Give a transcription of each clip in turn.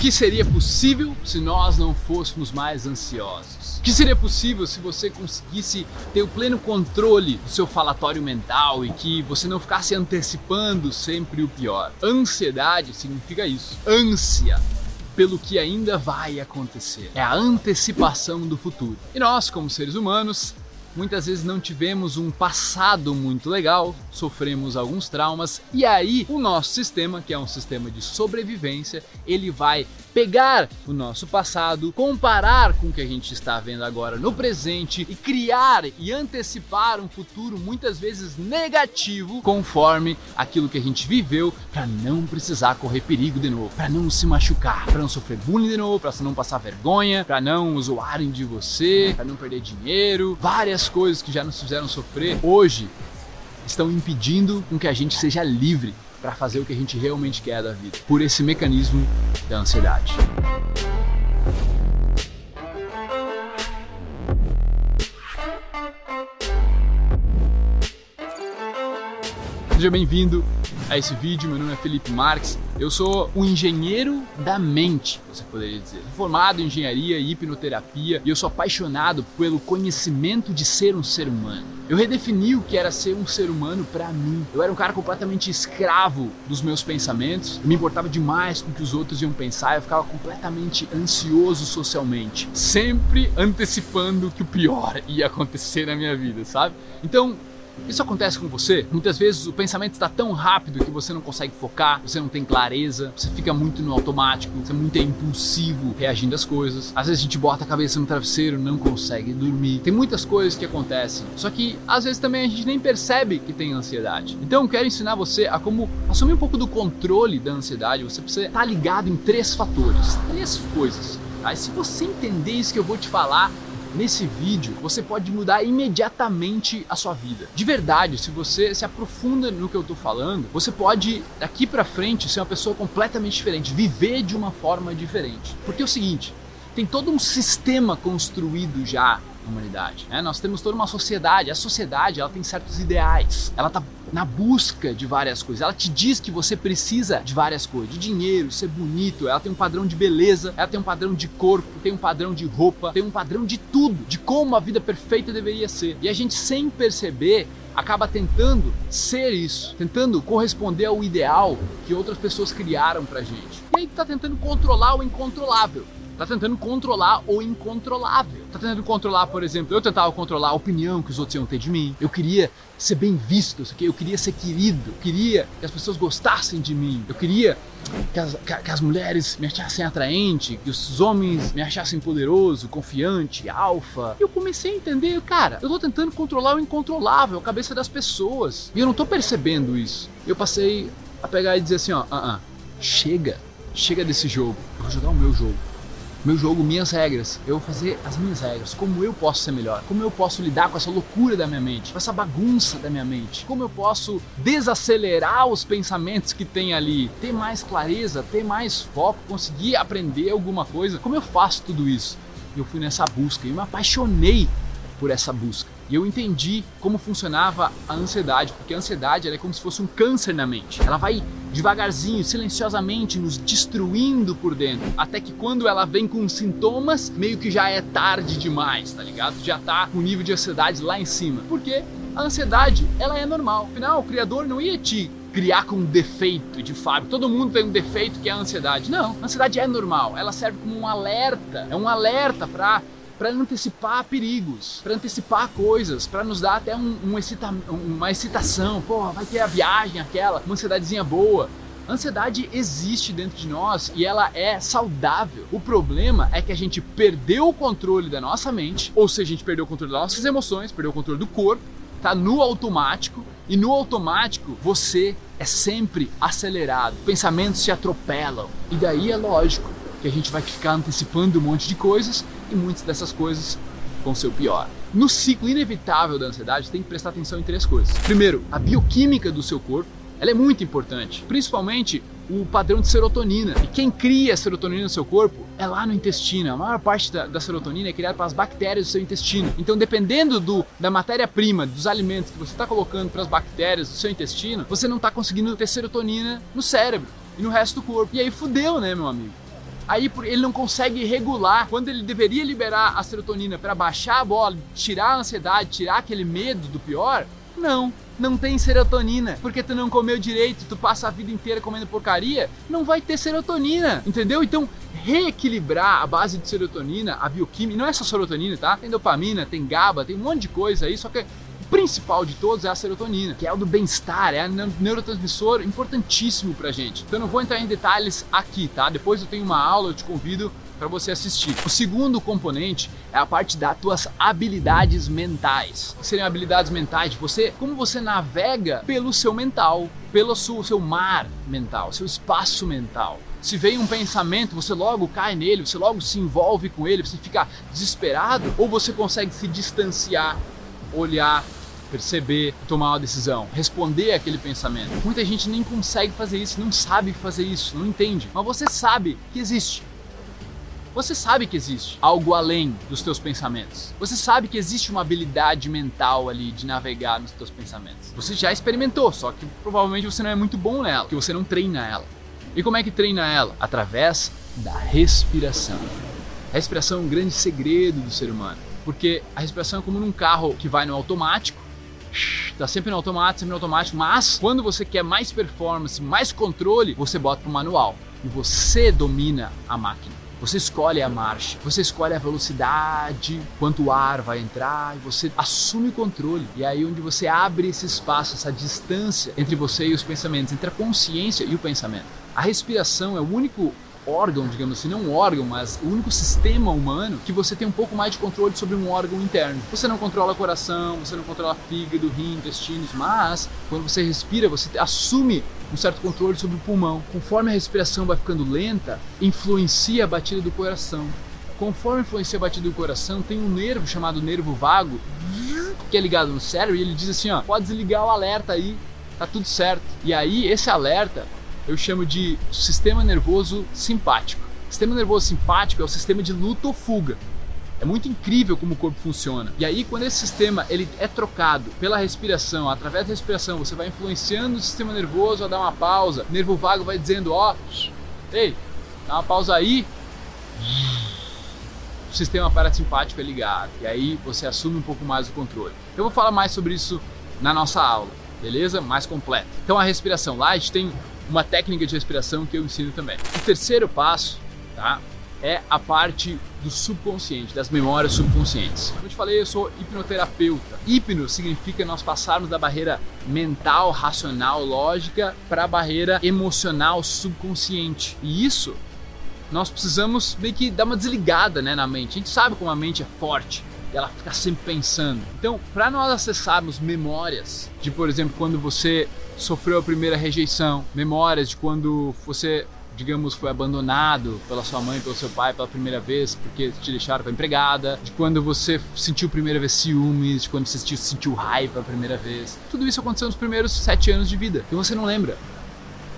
Que seria possível se nós não fôssemos mais ansiosos? O que seria possível se você conseguisse ter o pleno controle do seu falatório mental e que você não ficasse antecipando sempre o pior? Ansiedade significa isso. Ânsia pelo que ainda vai acontecer. É a antecipação do futuro. E nós, como seres humanos, muitas vezes não tivemos um passado muito legal, sofremos alguns traumas e aí o nosso sistema, que é um sistema de sobrevivência, ele vai pegar o nosso passado, comparar com o que a gente está vendo agora no presente e criar e antecipar um futuro muitas vezes negativo conforme aquilo que a gente viveu para não precisar correr perigo de novo, para não se machucar, para não sofrer bullying de novo, para não passar vergonha, para não zoarem de você, para não perder dinheiro, várias coisas que já nos fizeram sofrer hoje estão impedindo com que a gente seja livre para fazer o que a gente realmente quer da vida, por esse mecanismo da ansiedade. Seja bem-vindo a esse vídeo. Meu nome é Felipe Marques. Eu sou um engenheiro da mente, você poderia dizer. Formado em engenharia e hipnoterapia e eu sou apaixonado pelo conhecimento de ser um ser humano. Eu redefini o que era ser um ser humano para mim. Eu era um cara completamente escravo dos meus pensamentos. Eu me importava demais com o que os outros iam pensar. Eu ficava completamente ansioso socialmente, sempre antecipando que o pior ia acontecer na minha vida, sabe? Então, isso acontece com você? Muitas vezes o pensamento está tão rápido que você não consegue focar, você não tem clareza, você fica muito no automático, você é muito impulsivo reagindo às coisas. Às vezes a gente bota a cabeça no travesseiro, não consegue dormir. Tem muitas coisas que acontecem. Só que às vezes também a gente nem percebe que tem ansiedade. Então eu quero ensinar você a como assumir um pouco do controle da ansiedade. Você precisa estar ligado em três fatores, três coisas. Tá? E se você entender isso que eu vou te falar, nesse vídeo, você pode mudar imediatamente a sua vida. De verdade, se você se aprofunda no que eu tô falando, você pode daqui para frente ser uma pessoa completamente diferente, viver de uma forma diferente. Porque é o seguinte, tem todo um sistema construído já na humanidade. Né? Nós temos toda uma sociedade. A sociedade ela tem certos ideais. Ela está na busca de várias coisas. Ela te diz que você precisa de várias coisas, de dinheiro, ser bonito. Ela tem um padrão de beleza, ela tem um padrão de corpo, tem um padrão de roupa, tem um padrão de tudo, de como a vida perfeita deveria ser. E a gente sem perceber acaba tentando ser isso, tentando corresponder ao ideal que outras pessoas criaram pra gente. E aí tá tentando controlar o incontrolável tá tentando controlar o incontrolável. Tá tentando controlar, por exemplo, eu tentava controlar a opinião que os outros iam ter de mim. Eu queria ser bem visto, eu queria ser querido, eu queria que as pessoas gostassem de mim, eu queria que as, que as mulheres me achassem atraente, que os homens me achassem poderoso, confiante, alfa. E eu comecei a entender, cara, eu tô tentando controlar o incontrolável, a cabeça das pessoas. E eu não tô percebendo isso. Eu passei a pegar e dizer assim, ó, uh -uh, chega, chega desse jogo, eu vou jogar o meu jogo meu jogo, minhas regras. Eu vou fazer as minhas regras. Como eu posso ser melhor? Como eu posso lidar com essa loucura da minha mente? Com essa bagunça da minha mente? Como eu posso desacelerar os pensamentos que tem ali? Ter mais clareza, ter mais foco, conseguir aprender alguma coisa? Como eu faço tudo isso? Eu fui nessa busca e me apaixonei por essa busca. E eu entendi como funcionava a ansiedade, porque a ansiedade é como se fosse um câncer na mente. Ela vai devagarzinho, silenciosamente nos destruindo por dentro, até que quando ela vem com sintomas, meio que já é tarde demais, tá ligado? Já tá com o nível de ansiedade lá em cima. Porque a ansiedade, ela é normal. Afinal, o criador não ia te criar com um defeito de fábrica. Todo mundo tem um defeito que é a ansiedade. Não, a ansiedade é normal. Ela serve como um alerta. É um alerta para para antecipar perigos, para antecipar coisas, para nos dar até um, um excita, uma excitação. Pô, vai ter a viagem aquela, uma ansiedadezinha boa. A ansiedade existe dentro de nós e ela é saudável. O problema é que a gente perdeu o controle da nossa mente, ou seja, a gente perdeu o controle das nossas emoções, perdeu o controle do corpo, tá no automático e no automático você é sempre acelerado. Pensamentos se atropelam. E daí é lógico que a gente vai ficar antecipando um monte de coisas e muitas dessas coisas vão ser o pior. No ciclo inevitável da ansiedade, você tem que prestar atenção em três coisas. Primeiro, a bioquímica do seu corpo, ela é muito importante, principalmente o padrão de serotonina. E quem cria a serotonina no seu corpo é lá no intestino. A maior parte da, da serotonina é criada pelas bactérias do seu intestino. Então, dependendo do, da matéria-prima, dos alimentos que você está colocando para as bactérias do seu intestino, você não está conseguindo ter serotonina no cérebro e no resto do corpo. E aí fudeu, né, meu amigo? Aí ele não consegue regular quando ele deveria liberar a serotonina para baixar a bola, tirar a ansiedade, tirar aquele medo do pior. Não, não tem serotonina, porque tu não comeu direito, tu passa a vida inteira comendo porcaria, não vai ter serotonina, entendeu? Então, reequilibrar a base de serotonina, a bioquímica, não é só serotonina, tá? Tem dopamina, tem GABA, tem um monte de coisa aí, só que principal de todos é a serotonina, que é o do bem-estar, é um neurotransmissor importantíssimo pra gente. Então eu não vou entrar em detalhes aqui, tá? Depois eu tenho uma aula, eu te convido para você assistir. O segundo componente é a parte das tuas habilidades mentais. Que seriam habilidades mentais de você, como você navega pelo seu mental, pelo seu, seu mar mental, seu espaço mental. Se vem um pensamento, você logo cai nele, você logo se envolve com ele, você fica desesperado, ou você consegue se distanciar, olhar, perceber, tomar uma decisão, responder aquele pensamento. Muita gente nem consegue fazer isso, não sabe fazer isso, não entende. Mas você sabe que existe. Você sabe que existe algo além dos teus pensamentos. Você sabe que existe uma habilidade mental ali de navegar nos teus pensamentos. Você já experimentou, só que provavelmente você não é muito bom nela, que você não treina ela. E como é que treina ela? Através da respiração. A respiração é um grande segredo do ser humano, porque a respiração é como num carro que vai no automático Tá sempre no automático, sempre no automático, mas quando você quer mais performance, mais controle, você bota pro manual e você domina a máquina. Você escolhe a marcha, você escolhe a velocidade, quanto ar vai entrar, e você assume o controle. E é aí onde você abre esse espaço, essa distância entre você e os pensamentos, entre a consciência e o pensamento. A respiração é o único órgão, digamos assim, não um órgão, mas o único sistema humano que você tem um pouco mais de controle sobre um órgão interno. Você não controla coração, você não controla fígado, rim, intestinos, mas quando você respira, você assume um certo controle sobre o pulmão. Conforme a respiração vai ficando lenta, influencia a batida do coração. Conforme influencia a batida do coração, tem um nervo chamado nervo vago, que é ligado no cérebro, e ele diz assim, ó, pode desligar o alerta aí, tá tudo certo. E aí esse alerta eu chamo de sistema nervoso simpático. Sistema nervoso simpático é o sistema de luta ou fuga. É muito incrível como o corpo funciona. E aí, quando esse sistema ele é trocado pela respiração, através da respiração, você vai influenciando o sistema nervoso a dar uma pausa. O nervo vago vai dizendo: ó, oh, ei, dá uma pausa aí. O sistema parasimpático é ligado. E aí você assume um pouco mais o controle. Eu vou falar mais sobre isso na nossa aula, beleza? Mais completa. Então a respiração gente tem uma técnica de respiração que eu ensino também. O terceiro passo, tá? É a parte do subconsciente, das memórias subconscientes. Como eu te falei, eu sou hipnoterapeuta. Hipno significa nós passarmos da barreira mental, racional, lógica para a barreira emocional subconsciente. E isso nós precisamos meio que dar uma desligada né, na mente. A gente sabe como a mente é forte ela fica sempre pensando. Então, para nós acessarmos memórias de, por exemplo, quando você sofreu a primeira rejeição, memórias de quando você digamos, foi abandonado pela sua mãe, pelo seu pai pela primeira vez, porque te deixaram para empregada, de quando você sentiu a primeira vez ciúmes, de quando você sentiu, sentiu raiva a primeira vez. Tudo isso aconteceu nos primeiros sete anos de vida e você não lembra.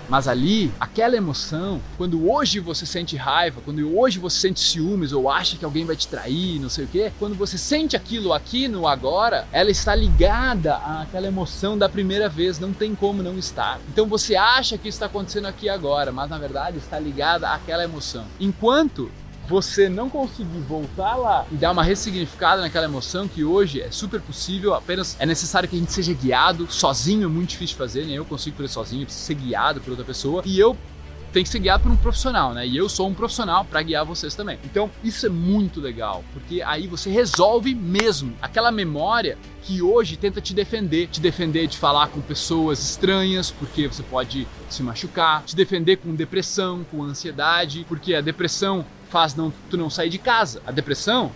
Mas ali, aquela emoção, quando hoje você sente raiva, quando hoje você sente ciúmes ou acha que alguém vai te trair, não sei o quê, quando você sente aquilo aqui no agora, ela está ligada àquela emoção da primeira vez, não tem como não estar. Então você acha que está acontecendo aqui agora, mas na verdade está ligada àquela emoção. Enquanto você não conseguir voltar lá e dar uma ressignificada naquela emoção que hoje é super possível, apenas é necessário que a gente seja guiado. Sozinho é muito difícil fazer, nem eu consigo fazer sozinho, eu preciso ser guiado por outra pessoa. E eu tenho que ser guiado por um profissional, né? E eu sou um profissional para guiar vocês também. Então, isso é muito legal, porque aí você resolve mesmo aquela memória que hoje tenta te defender, te defender de falar com pessoas estranhas, porque você pode se machucar, te defender com depressão, com ansiedade, porque a depressão faz não, tu não sair de casa. A depressão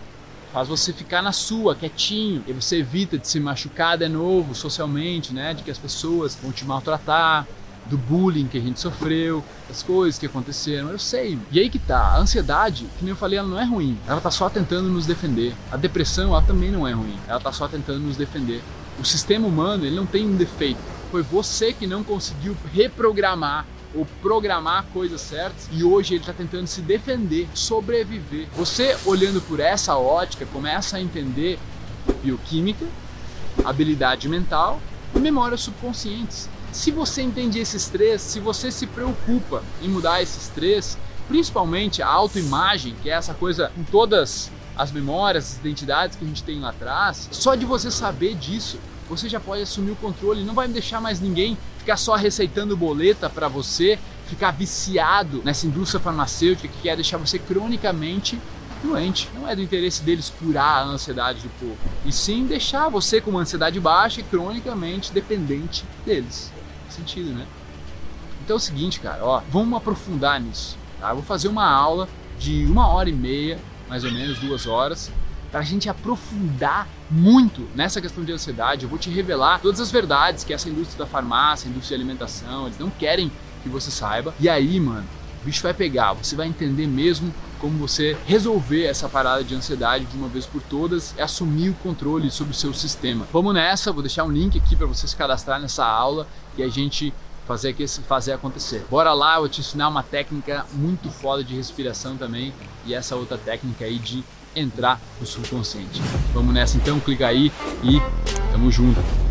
faz você ficar na sua, quietinho, e você evita de se machucar de novo socialmente, né? De que as pessoas vão te maltratar, do bullying que a gente sofreu, das coisas que aconteceram, eu sei. E aí que tá, a ansiedade, que nem eu falei, ela não é ruim, ela tá só tentando nos defender. A depressão, ela também não é ruim, ela tá só tentando nos defender. O sistema humano, ele não tem um defeito. Foi você que não conseguiu reprogramar ou programar coisas certas e hoje ele está tentando se defender, sobreviver. Você olhando por essa ótica começa a entender bioquímica, habilidade mental e memórias subconscientes. Se você entende esses três, se você se preocupa em mudar esses três, principalmente a autoimagem, que é essa coisa com todas as memórias, as identidades que a gente tem lá atrás, só de você saber disso, você já pode assumir o controle, não vai deixar mais ninguém ficar só receitando boleta para você, ficar viciado nessa indústria farmacêutica que quer deixar você cronicamente doente. Não é do interesse deles curar a ansiedade do povo, e sim deixar você com uma ansiedade baixa e cronicamente dependente deles. Sentido, né? Então é o seguinte, cara, ó, vamos aprofundar nisso. Tá? Eu vou fazer uma aula de uma hora e meia, mais ou menos duas horas, para a gente aprofundar muito nessa questão de ansiedade. Eu vou te revelar todas as verdades que essa indústria da farmácia, indústria de alimentação, eles não querem que você saiba. E aí, mano, o bicho vai pegar, você vai entender mesmo como você resolver essa parada de ansiedade de uma vez por todas e assumir o controle sobre o seu sistema. Vamos nessa, vou deixar um link aqui para você se cadastrar nessa aula e a gente fazer, aqui, fazer acontecer. Bora lá, eu vou te ensinar uma técnica muito foda de respiração também e essa outra técnica aí de entrar no subconsciente. Vamos nessa então, clica aí e tamo junto.